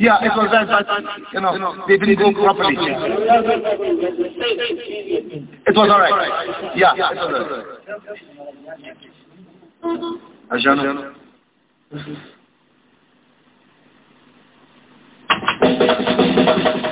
Yeah, it was but, you know, they didn't go properly. It was alright. Yeah, it was alright. Thank you.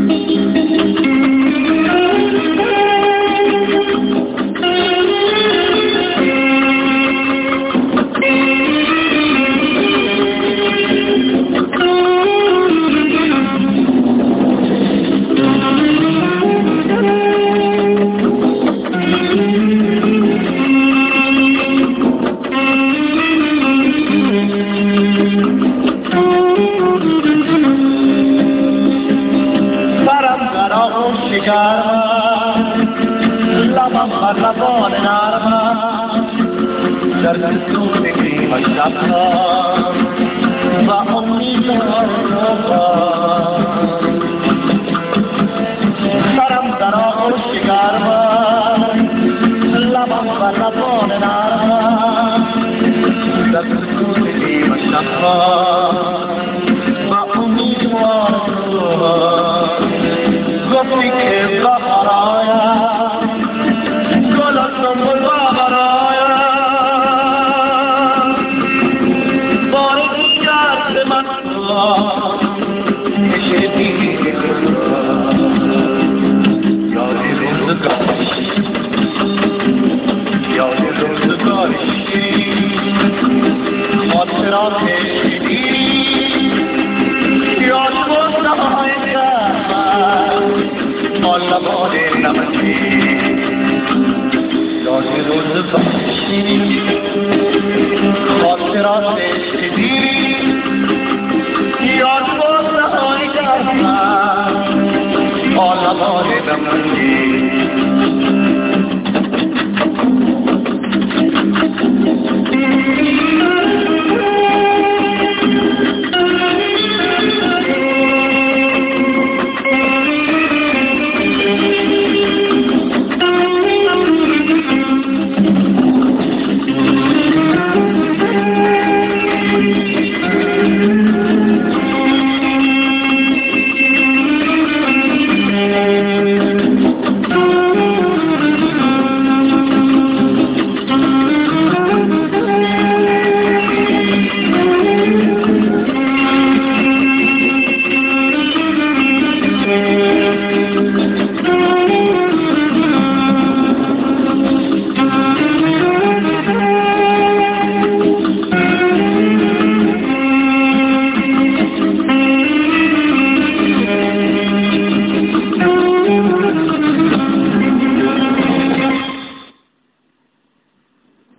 my morning out of mind. Just as soon as it my shop come, but only one Saram daro shikarva, lavam خال نباد نمکی داد روز بخشی